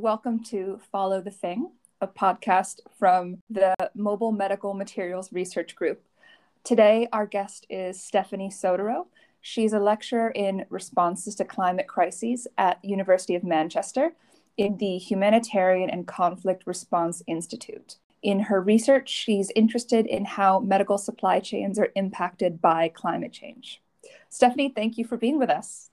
Welcome to Follow the Thing, a podcast from the Mobile Medical Materials Research Group. Today, our guest is Stephanie Sodero. She's a lecturer in responses to climate crises at University of Manchester in the Humanitarian and Conflict Response Institute. In her research, she's interested in how medical supply chains are impacted by climate change. Stephanie, thank you for being with us.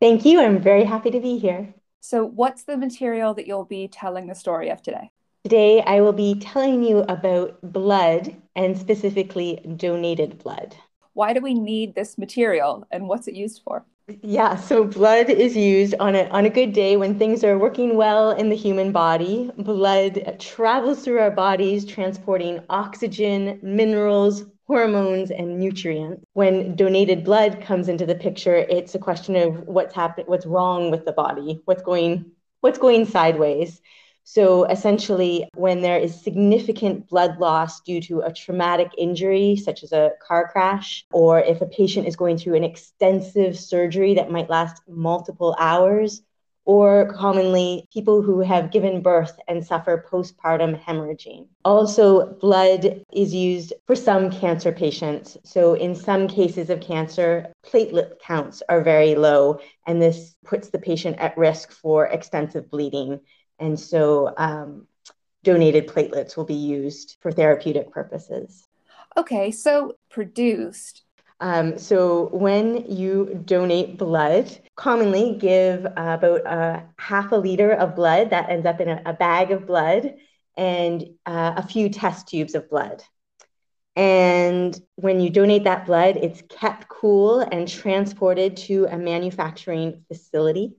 Thank you. I'm very happy to be here. So, what's the material that you'll be telling the story of today? Today, I will be telling you about blood and specifically donated blood. Why do we need this material and what's it used for? Yeah, so blood is used on a, on a good day when things are working well in the human body. Blood travels through our bodies, transporting oxygen, minerals, hormones and nutrients. When donated blood comes into the picture, it's a question of what's happening, what's wrong with the body, what's going, what's going sideways. So essentially, when there is significant blood loss due to a traumatic injury, such as a car crash, or if a patient is going through an extensive surgery that might last multiple hours, or commonly people who have given birth and suffer postpartum hemorrhaging. Also, blood is used for some cancer patients. So, in some cases of cancer, platelet counts are very low, and this puts the patient at risk for extensive bleeding. And so, um, donated platelets will be used for therapeutic purposes. Okay, so produced um, so when you donate blood, commonly give about a half a liter of blood that ends up in a, a bag of blood and uh, a few test tubes of blood. And when you donate that blood, it's kept cool and transported to a manufacturing facility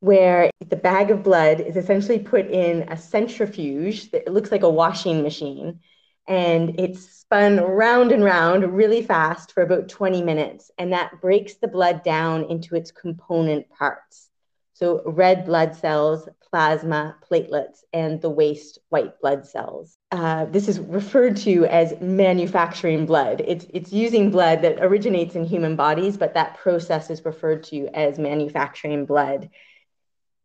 where the bag of blood is essentially put in a centrifuge that looks like a washing machine and it's spun round and round really fast for about 20 minutes. And that breaks the blood down into its component parts. So, red blood cells, plasma, platelets, and the waste white blood cells. Uh, this is referred to as manufacturing blood. It's, it's using blood that originates in human bodies, but that process is referred to as manufacturing blood.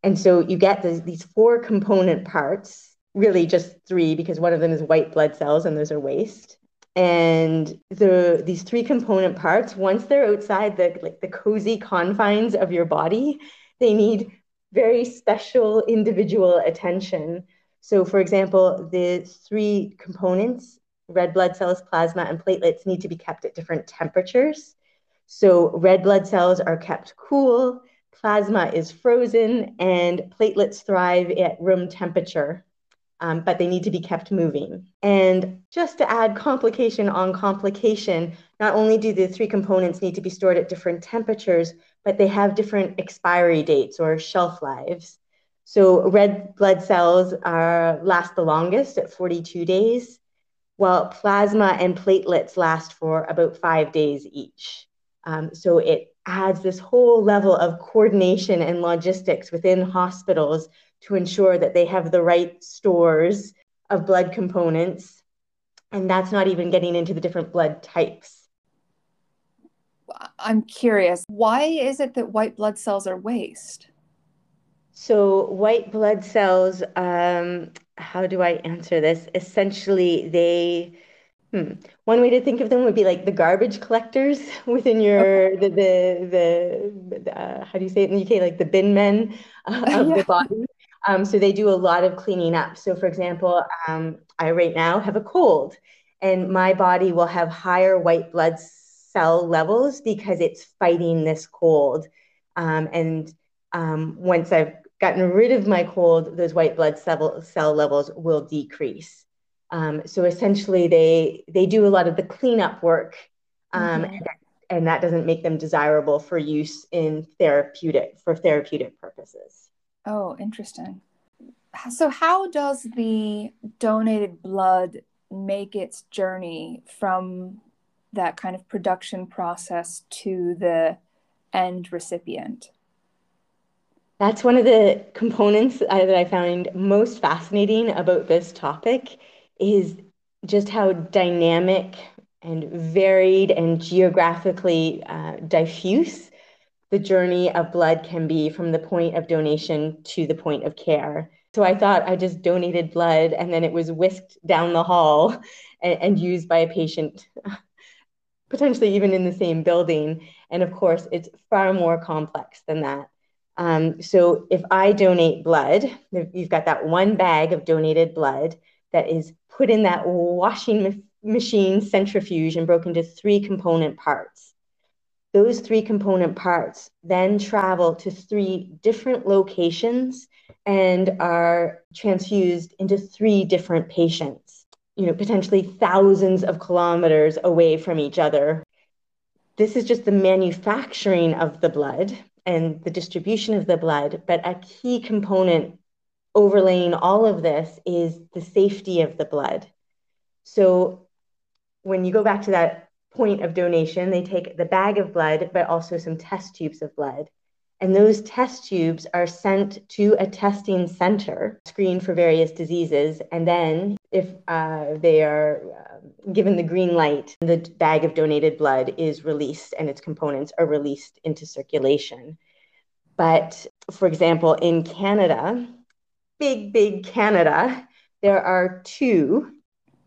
And so you get these four component parts really just three because one of them is white blood cells and those are waste and the these three component parts once they're outside the like the cozy confines of your body they need very special individual attention. So for example the three components red blood cells plasma and platelets need to be kept at different temperatures. So red blood cells are kept cool plasma is frozen and platelets thrive at room temperature um, but they need to be kept moving. And just to add complication on complication, not only do the three components need to be stored at different temperatures, but they have different expiry dates or shelf lives. So red blood cells are last the longest at 42 days, while plasma and platelets last for about five days each. Um, so it adds this whole level of coordination and logistics within hospitals to ensure that they have the right stores of blood components. And that's not even getting into the different blood types. I'm curious, why is it that white blood cells are waste? So, white blood cells, um, how do I answer this? Essentially, they Hmm. One way to think of them would be like the garbage collectors within your okay. the the the, uh, how do you say it in the UK like the bin men uh, of yeah. the body. Um, so they do a lot of cleaning up. So for example, um, I right now have a cold, and my body will have higher white blood cell levels because it's fighting this cold. Um, and um, once I've gotten rid of my cold, those white blood cell, cell levels will decrease. Um, so essentially, they they do a lot of the cleanup work, um, mm-hmm. and, and that doesn't make them desirable for use in therapeutic for therapeutic purposes. Oh, interesting. So, how does the donated blood make its journey from that kind of production process to the end recipient? That's one of the components that I found most fascinating about this topic is just how dynamic and varied and geographically uh, diffuse the journey of blood can be from the point of donation to the point of care. So I thought I just donated blood and then it was whisked down the hall and, and used by a patient, potentially even in the same building. And of course, it's far more complex than that. Um, so if I donate blood, you've got that one bag of donated blood that is put in that washing machine centrifuge and broken into three component parts. Those three component parts then travel to three different locations and are transfused into three different patients, you know, potentially thousands of kilometers away from each other. This is just the manufacturing of the blood and the distribution of the blood, but a key component overlaying all of this is the safety of the blood. So when you go back to that point of donation, they take the bag of blood, but also some test tubes of blood. And those test tubes are sent to a testing center, screened for various diseases. And then, if uh, they are uh, given the green light, the bag of donated blood is released and its components are released into circulation. But for example, in Canada, big, big Canada, there are two,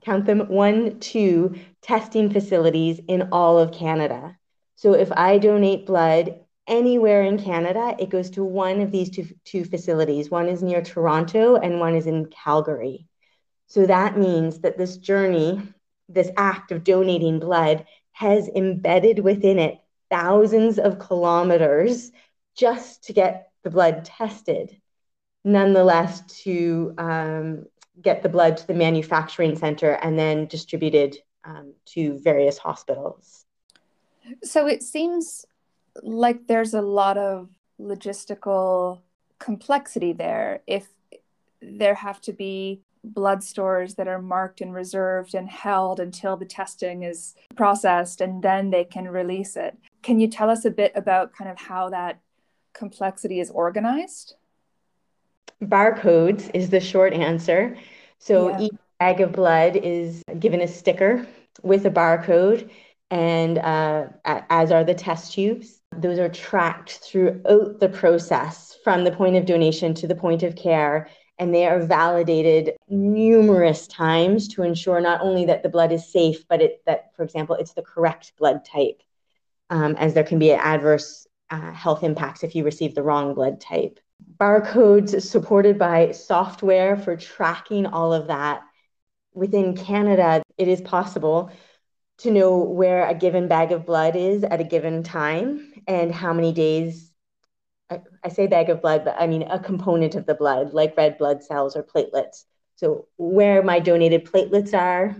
count them one, two testing facilities in all of Canada. So if I donate blood anywhere in Canada, it goes to one of these two, two facilities. One is near Toronto and one is in Calgary. So that means that this journey, this act of donating blood, has embedded within it thousands of kilometers just to get the blood tested. Nonetheless, to um, get the blood to the manufacturing center and then distributed um, to various hospitals. So it seems like there's a lot of logistical complexity there. If there have to be blood stores that are marked and reserved and held until the testing is processed and then they can release it. Can you tell us a bit about kind of how that complexity is organized? Barcodes is the short answer. So yeah. each bag of blood is given a sticker with a barcode, and uh, as are the test tubes. Those are tracked throughout the process from the point of donation to the point of care, and they are validated numerous times to ensure not only that the blood is safe, but it, that, for example, it's the correct blood type, um, as there can be adverse uh, health impacts if you receive the wrong blood type. Barcodes supported by software for tracking all of that. Within Canada, it is possible to know where a given bag of blood is at a given time and how many days. I, I say bag of blood, but I mean a component of the blood, like red blood cells or platelets. So, where my donated platelets are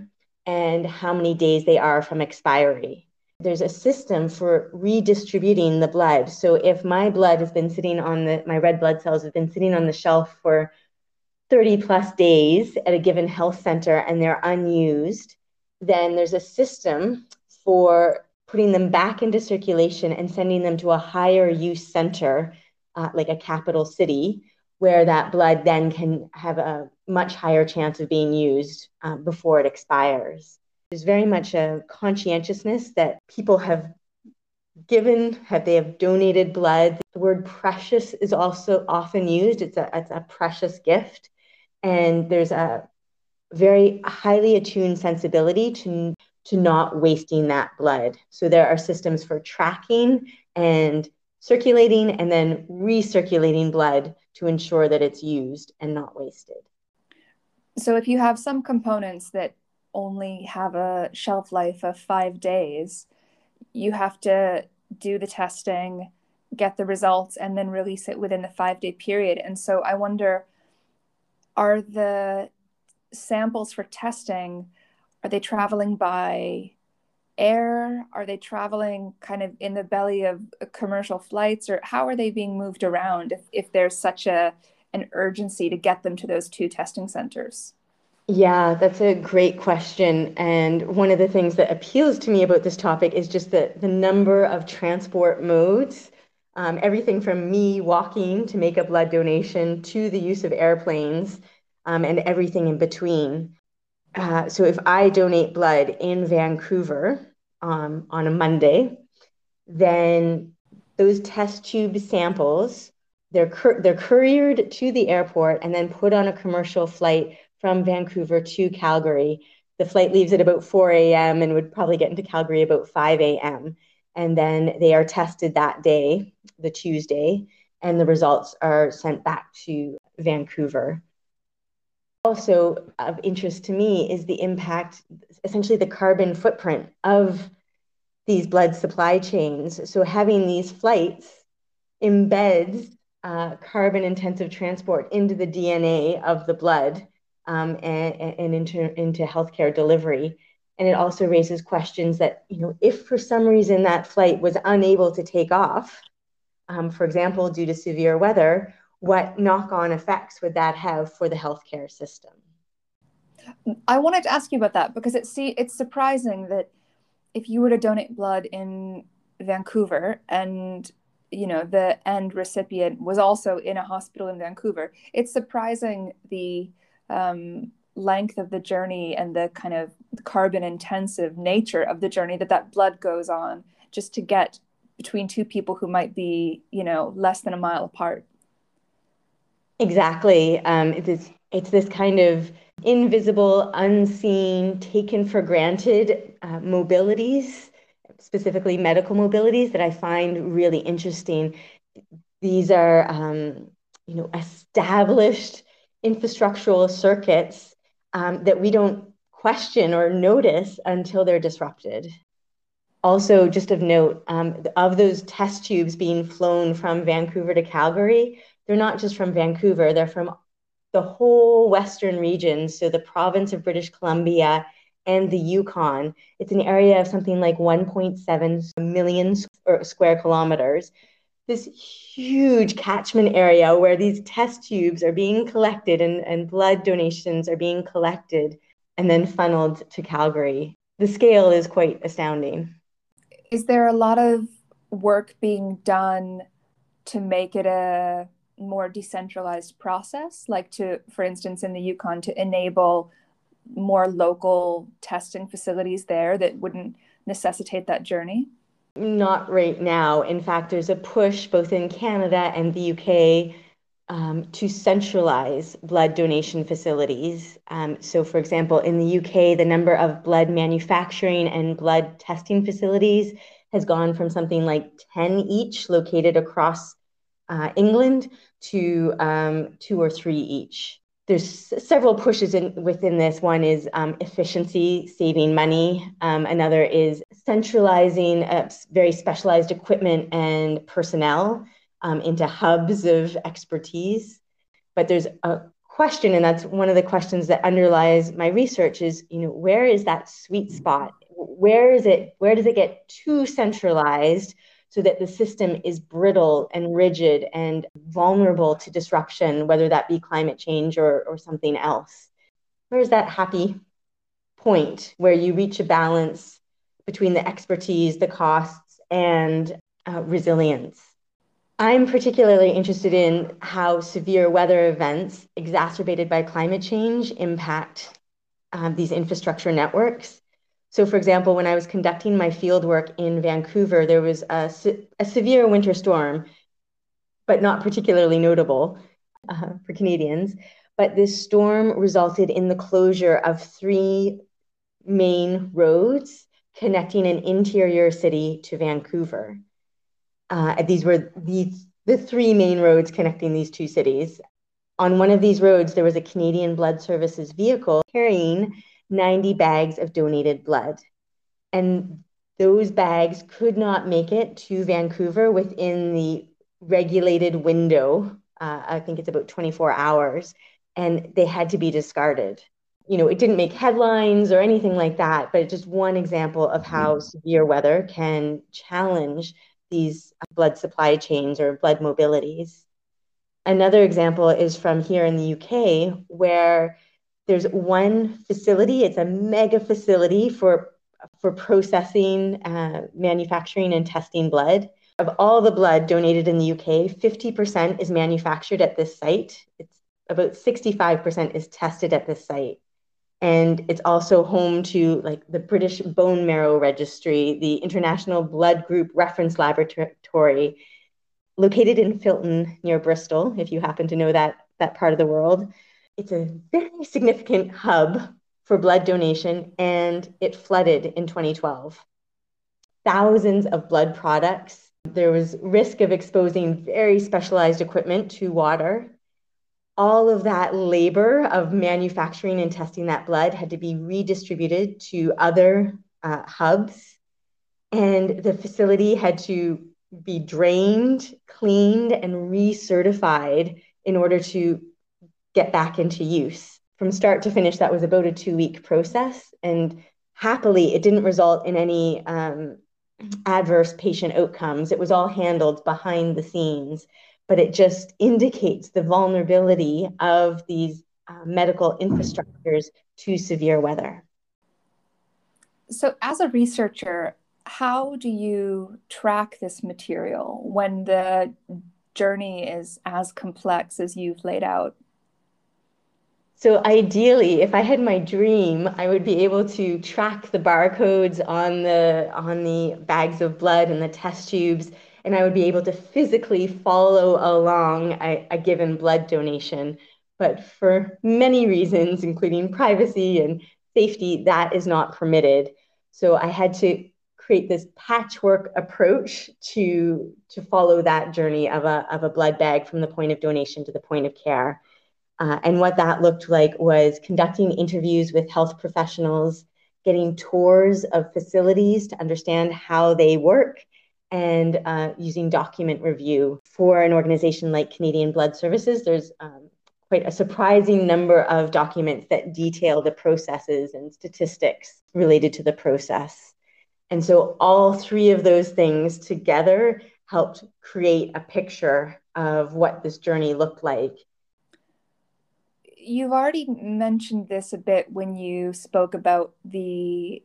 and how many days they are from expiry there's a system for redistributing the blood. So if my blood has been sitting on the, my red blood cells have been sitting on the shelf for 30 plus days at a given health center and they're unused, then there's a system for putting them back into circulation and sending them to a higher use center, uh, like a capital city, where that blood then can have a much higher chance of being used uh, before it expires. There's very much a conscientiousness that people have given, have they have donated blood. The word precious is also often used. It's a, it's a precious gift. And there's a very highly attuned sensibility to, to not wasting that blood. So there are systems for tracking and circulating and then recirculating blood to ensure that it's used and not wasted. So if you have some components that only have a shelf life of five days, you have to do the testing, get the results, and then release it within the five day period. And so I wonder are the samples for testing are they traveling by air are they traveling kind of in the belly of commercial flights or how are they being moved around if, if there's such a an urgency to get them to those two testing centers yeah, that's a great question. And one of the things that appeals to me about this topic is just the, the number of transport modes. Um, everything from me walking to make a blood donation to the use of airplanes um, and everything in between. Uh, so if I donate blood in Vancouver um, on a Monday, then those test tube samples, they're, cur- they're couriered to the airport and then put on a commercial flight from Vancouver to Calgary. The flight leaves at about 4 a.m. and would probably get into Calgary about 5 a.m. And then they are tested that day, the Tuesday, and the results are sent back to Vancouver. Also, of interest to me is the impact, essentially, the carbon footprint of these blood supply chains. So, having these flights embeds uh, carbon intensive transport into the DNA of the blood um, and, and into, into healthcare delivery. And it also raises questions that, you know, if for some reason that flight was unable to take off, um, for example, due to severe weather, what knock on effects would that have for the healthcare system? I wanted to ask you about that because it see it's surprising that if you were to donate blood in Vancouver and you know the end recipient was also in a hospital in Vancouver, it's surprising the um, length of the journey and the kind of carbon intensive nature of the journey that that blood goes on just to get between two people who might be you know less than a mile apart. Exactly. Um, it's, it's this kind of invisible unseen taken for granted uh, mobilities specifically medical mobilities that i find really interesting. These are um, you know established infrastructural circuits um, that we don't question or notice until they're disrupted. Also, just of note, um, of those test tubes being flown from Vancouver to Calgary, they're not just from Vancouver, they're from the whole Western region. So, the province of British Columbia and the Yukon. It's an area of something like 1.7 million square kilometers this huge catchment area where these test tubes are being collected and, and blood donations are being collected and then funneled to Calgary. The scale is quite astounding. Is there a lot of work being done to make it a more decentralized process? Like to, for instance, in the Yukon, to enable more local testing facilities there that wouldn't necessitate that journey? Not right now. In fact, there's a push both in Canada and the UK um, to centralize blood donation facilities. Um, so, for example, in the UK, the number of blood manufacturing and blood testing facilities has gone from something like 10 each located across uh, England to um, two or three each there's several pushes in, within this. One is um, efficiency, saving money. Um, another is centralizing uh, very specialized equipment and personnel um, into hubs of expertise. But there's a question, and that's one of the questions that underlies my research: is you know where is that sweet spot? Where is it? Where does it get too centralized? so that the system is brittle and rigid and vulnerable to disruption, whether that be climate change or, or something else. Where's that happy point where you reach a balance between the expertise, the costs, and uh, resilience? I'm particularly interested in how severe weather events exacerbated by climate change impact um, these infrastructure networks so, for example, when I was conducting my field work in Vancouver, there was a, a severe winter storm, but not particularly notable uh, for Canadians. But this storm resulted in the closure of three main roads connecting an interior city to Vancouver. Uh, these were these the three main roads connecting these two cities. On one of these roads, there was a Canadian Blood Services vehicle carrying 90 bags of donated blood. And those bags could not make it to Vancouver within the regulated window. Uh, I think it's about 24 hours, and they had to be discarded. You know, it didn't make headlines or anything like that, but it's just one example of how severe weather can challenge these blood supply chains or blood mobilities. Another example is from here in the UK, where there's one facility, it's a mega facility for, for processing, uh, manufacturing, and testing blood. Of all the blood donated in the UK, 50% is manufactured at this site. It's about 65% is tested at this site. And it's also home to like the British Bone Marrow Registry, the International Blood Group Reference Laboratory, located in Filton near Bristol, if you happen to know that that part of the world. It's a very significant hub for blood donation, and it flooded in 2012. Thousands of blood products. There was risk of exposing very specialized equipment to water all of that labor of manufacturing and testing that blood had to be redistributed to other uh, hubs. And the facility had to be drained, cleaned, and recertified in order to get back into use. From start to finish, that was about a two week process. And happily, it didn't result in any um, adverse patient outcomes. It was all handled behind the scenes but it just indicates the vulnerability of these uh, medical infrastructures to severe weather. So, as a researcher, how do you track this material when the journey is as complex as you've laid out? So ideally, if I had my dream, I would be able to track the barcodes on the on the bags of blood and the test tubes and I would be able to physically follow along a, a given blood donation. But for many reasons, including privacy and safety, that is not permitted. So I had to create this patchwork approach to, to follow that journey of a, of a blood bag from the point of donation to the point of care. Uh, and what that looked like was conducting interviews with health professionals, getting tours of facilities to understand how they work, and uh, using document review for an organization like Canadian Blood Services. There's um, quite a surprising number of documents that detail the processes and statistics related to the process. And so all three of those things together helped create a picture of what this journey looked like. You've already mentioned this a bit when you spoke about the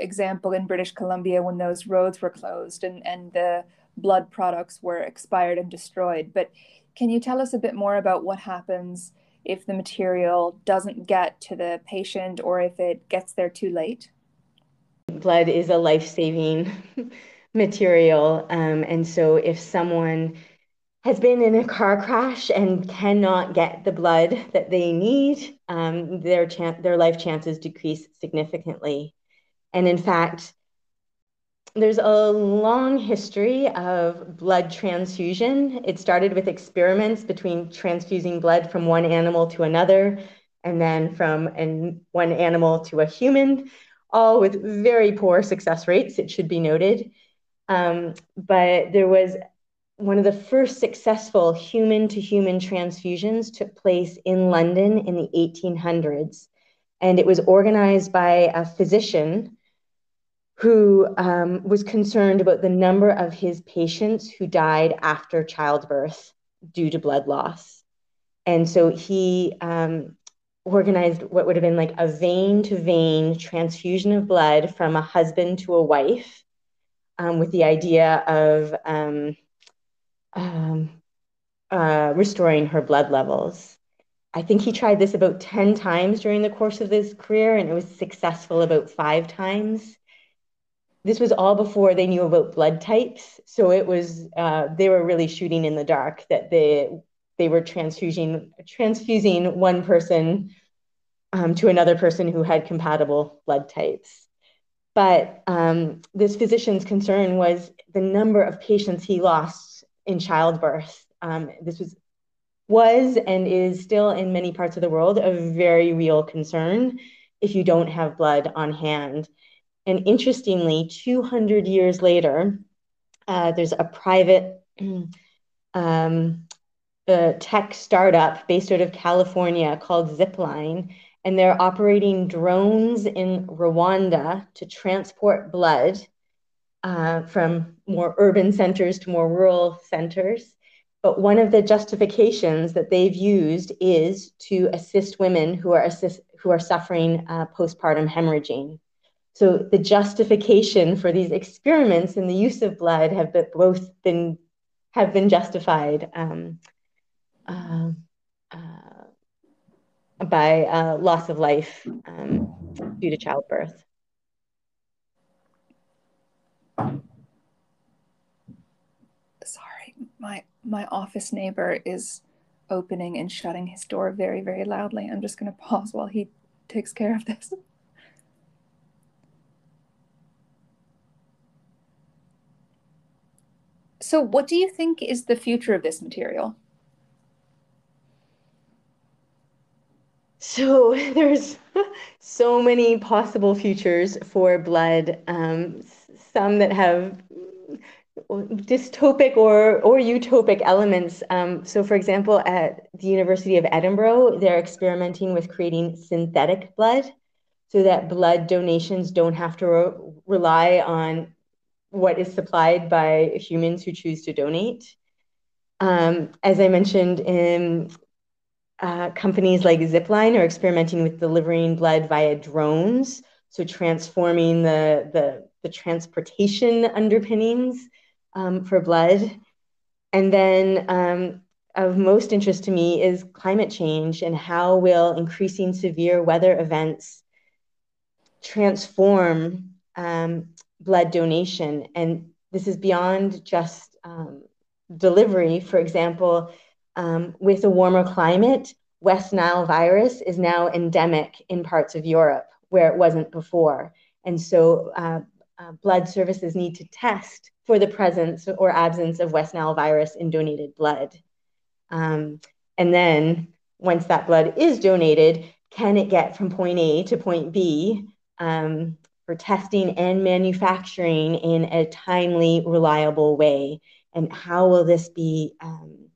example in British Columbia when those roads were closed and, and the blood products were expired and destroyed. But can you tell us a bit more about what happens if the material doesn't get to the patient or if it gets there too late? Blood is a life saving material. Um, and so if someone has been in a car crash and cannot get the blood that they need, um, their, chan- their life chances decrease significantly. And in fact, there's a long history of blood transfusion. It started with experiments between transfusing blood from one animal to another, and then from an, one animal to a human, all with very poor success rates, it should be noted. Um, but there was one of the first successful human to human transfusions took place in London in the 1800s. And it was organized by a physician who um, was concerned about the number of his patients who died after childbirth due to blood loss. And so he um, organized what would have been like a vein to vein transfusion of blood from a husband to a wife um, with the idea of um, um, uh, restoring her blood levels. I think he tried this about 10 times during the course of his career, and it was successful about five times this was all before they knew about blood types. So it was uh, they were really shooting in the dark that they they were transfusing transfusing one person um, to another person who had compatible blood types. But um, this physician's concern was the number of patients he lost in childbirth. Um, this was was and is still in many parts of the world a very real concern if you don't have blood on hand. And interestingly, 200 years later, uh, there's a private um, tech startup based out of California called Zipline, and they're operating drones in Rwanda to transport blood uh, from more urban centers to more rural centers. But one of the justifications that they've used is to assist women who are assist, who are suffering uh, postpartum hemorrhaging. So the justification for these experiments and the use of blood have been, both been have been justified. Um, uh, uh, by uh, loss of life um, due to childbirth. Sorry, my my office neighbor is opening and shutting his door very very loudly. I'm just going to pause while he takes care of this. So, what do you think is the future of this material? So there's so many possible futures for blood. Um, some that have dystopic or or utopic elements. Um, so, for example, at the University of Edinburgh, they're experimenting with creating synthetic blood, so that blood donations don't have to re- rely on what is supplied by humans who choose to donate. Um, as I mentioned, in uh, companies like Zipline are experimenting with delivering blood via drones, so transforming the the, the transportation underpinnings um, for blood. And then um, of most interest to me is climate change and how will increasing severe weather events transform um, blood donation. And this is beyond just um, delivery. For example, um, with a warmer climate, West Nile virus is now endemic in parts of Europe where it wasn't before. And so uh, uh, blood services need to test for the presence or absence of West Nile virus in donated blood. Um, and then once that blood is donated, can it get from point A to point B um, for testing and manufacturing in a timely, reliable way? And how will this be um,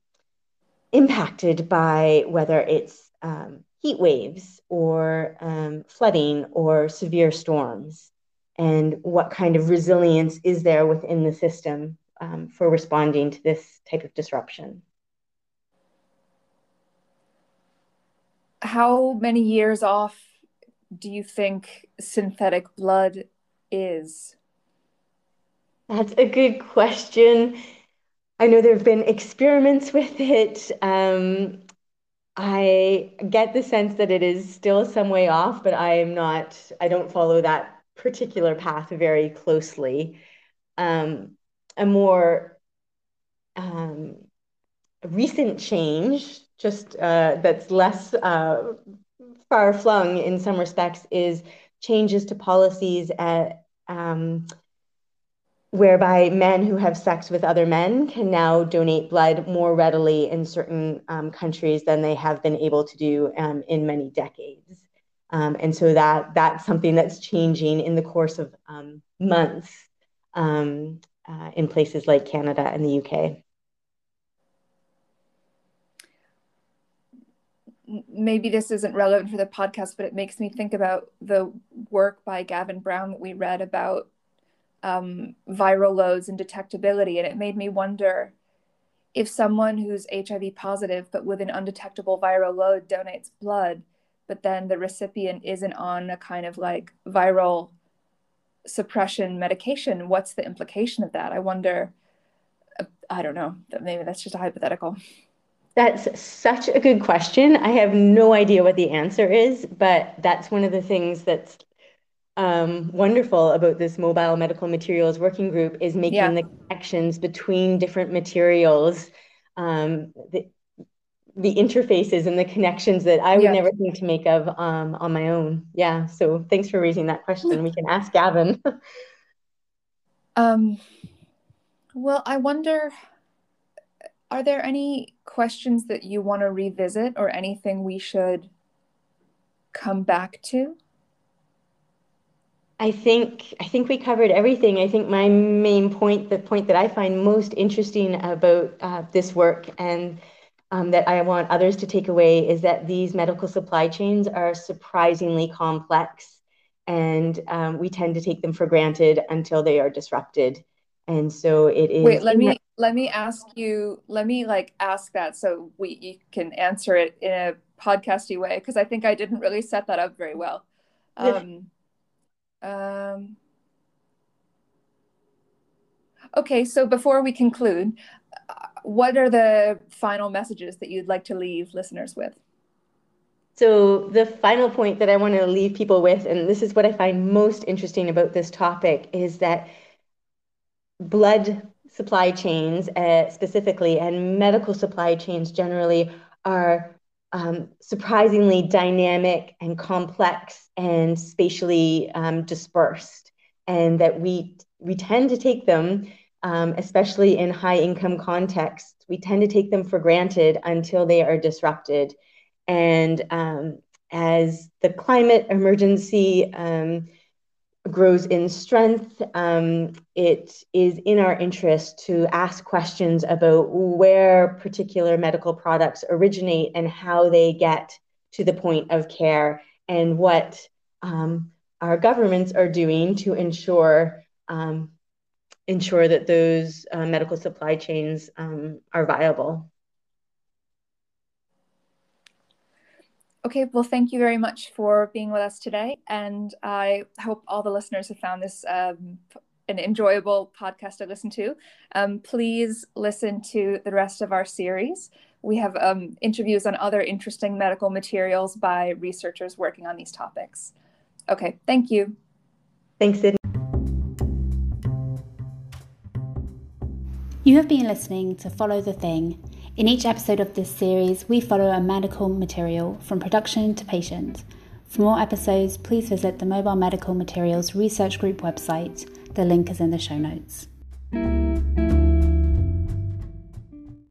impacted by whether it's um, heat waves or um, flooding or severe storms? And what kind of resilience is there within the system um, for responding to this type of disruption? How many years off do you think synthetic blood is? That's a good question. I know there have been experiments with it. Um, I get the sense that it is still some way off, but I am not, I don't follow that particular path very closely. Um, a more um, recent change, just uh, that's less uh, far flung in some respects is changes to policies at, um, whereby men who have sex with other men can now donate blood more readily in certain um, countries than they have been able to do um, in many decades. Um, and so that that's something that's changing in the course of um, months um, uh, in places like Canada and the UK. Maybe this isn't relevant for the podcast, but it makes me think about the work by Gavin Brown that we read about um, viral loads and detectability. And it made me wonder if someone who's HIV positive but with an undetectable viral load donates blood, but then the recipient isn't on a kind of like viral suppression medication, what's the implication of that? I wonder. I don't know. Maybe that's just a hypothetical. That's such a good question. I have no idea what the answer is, but that's one of the things that's um, wonderful about this mobile medical materials working group is making yeah. the connections between different materials, um, the, the interfaces and the connections that I would yeah. never think to make of um, on my own. Yeah. So thanks for raising that question. We can ask Gavin. um, well, I wonder are there any questions that you want to revisit or anything we should come back to? I think I think we covered everything. I think my main point, the point that I find most interesting about uh, this work and um, that I want others to take away is that these medical supply chains are surprisingly complex, and um, we tend to take them for granted until they are disrupted. And so it is. Wait, let me let me ask you. Let me like ask that so we you can answer it in a podcasty way because I think I didn't really set that up very well. Um, um, okay, so before we conclude, uh, what are the final messages that you'd like to leave listeners with? So, the final point that I want to leave people with, and this is what I find most interesting about this topic, is that blood supply chains uh, specifically and medical supply chains generally are um, surprisingly dynamic and complex and spatially um, dispersed, and that we we tend to take them, um, especially in high income contexts, we tend to take them for granted until they are disrupted. And um, as the climate emergency um, grows in strength, um, it is in our interest to ask questions about where particular medical products originate and how they get to the point of care and what um, our governments are doing to ensure um, ensure that those uh, medical supply chains um, are viable. Okay, well, thank you very much for being with us today. And I hope all the listeners have found this um, an enjoyable podcast to listen to. Um, please listen to the rest of our series. We have um, interviews on other interesting medical materials by researchers working on these topics. Okay, thank you. Thanks, Sydney. You have been listening to Follow the Thing. In each episode of this series, we follow a medical material from production to patient. For more episodes, please visit the Mobile Medical Materials Research Group website. The link is in the show notes.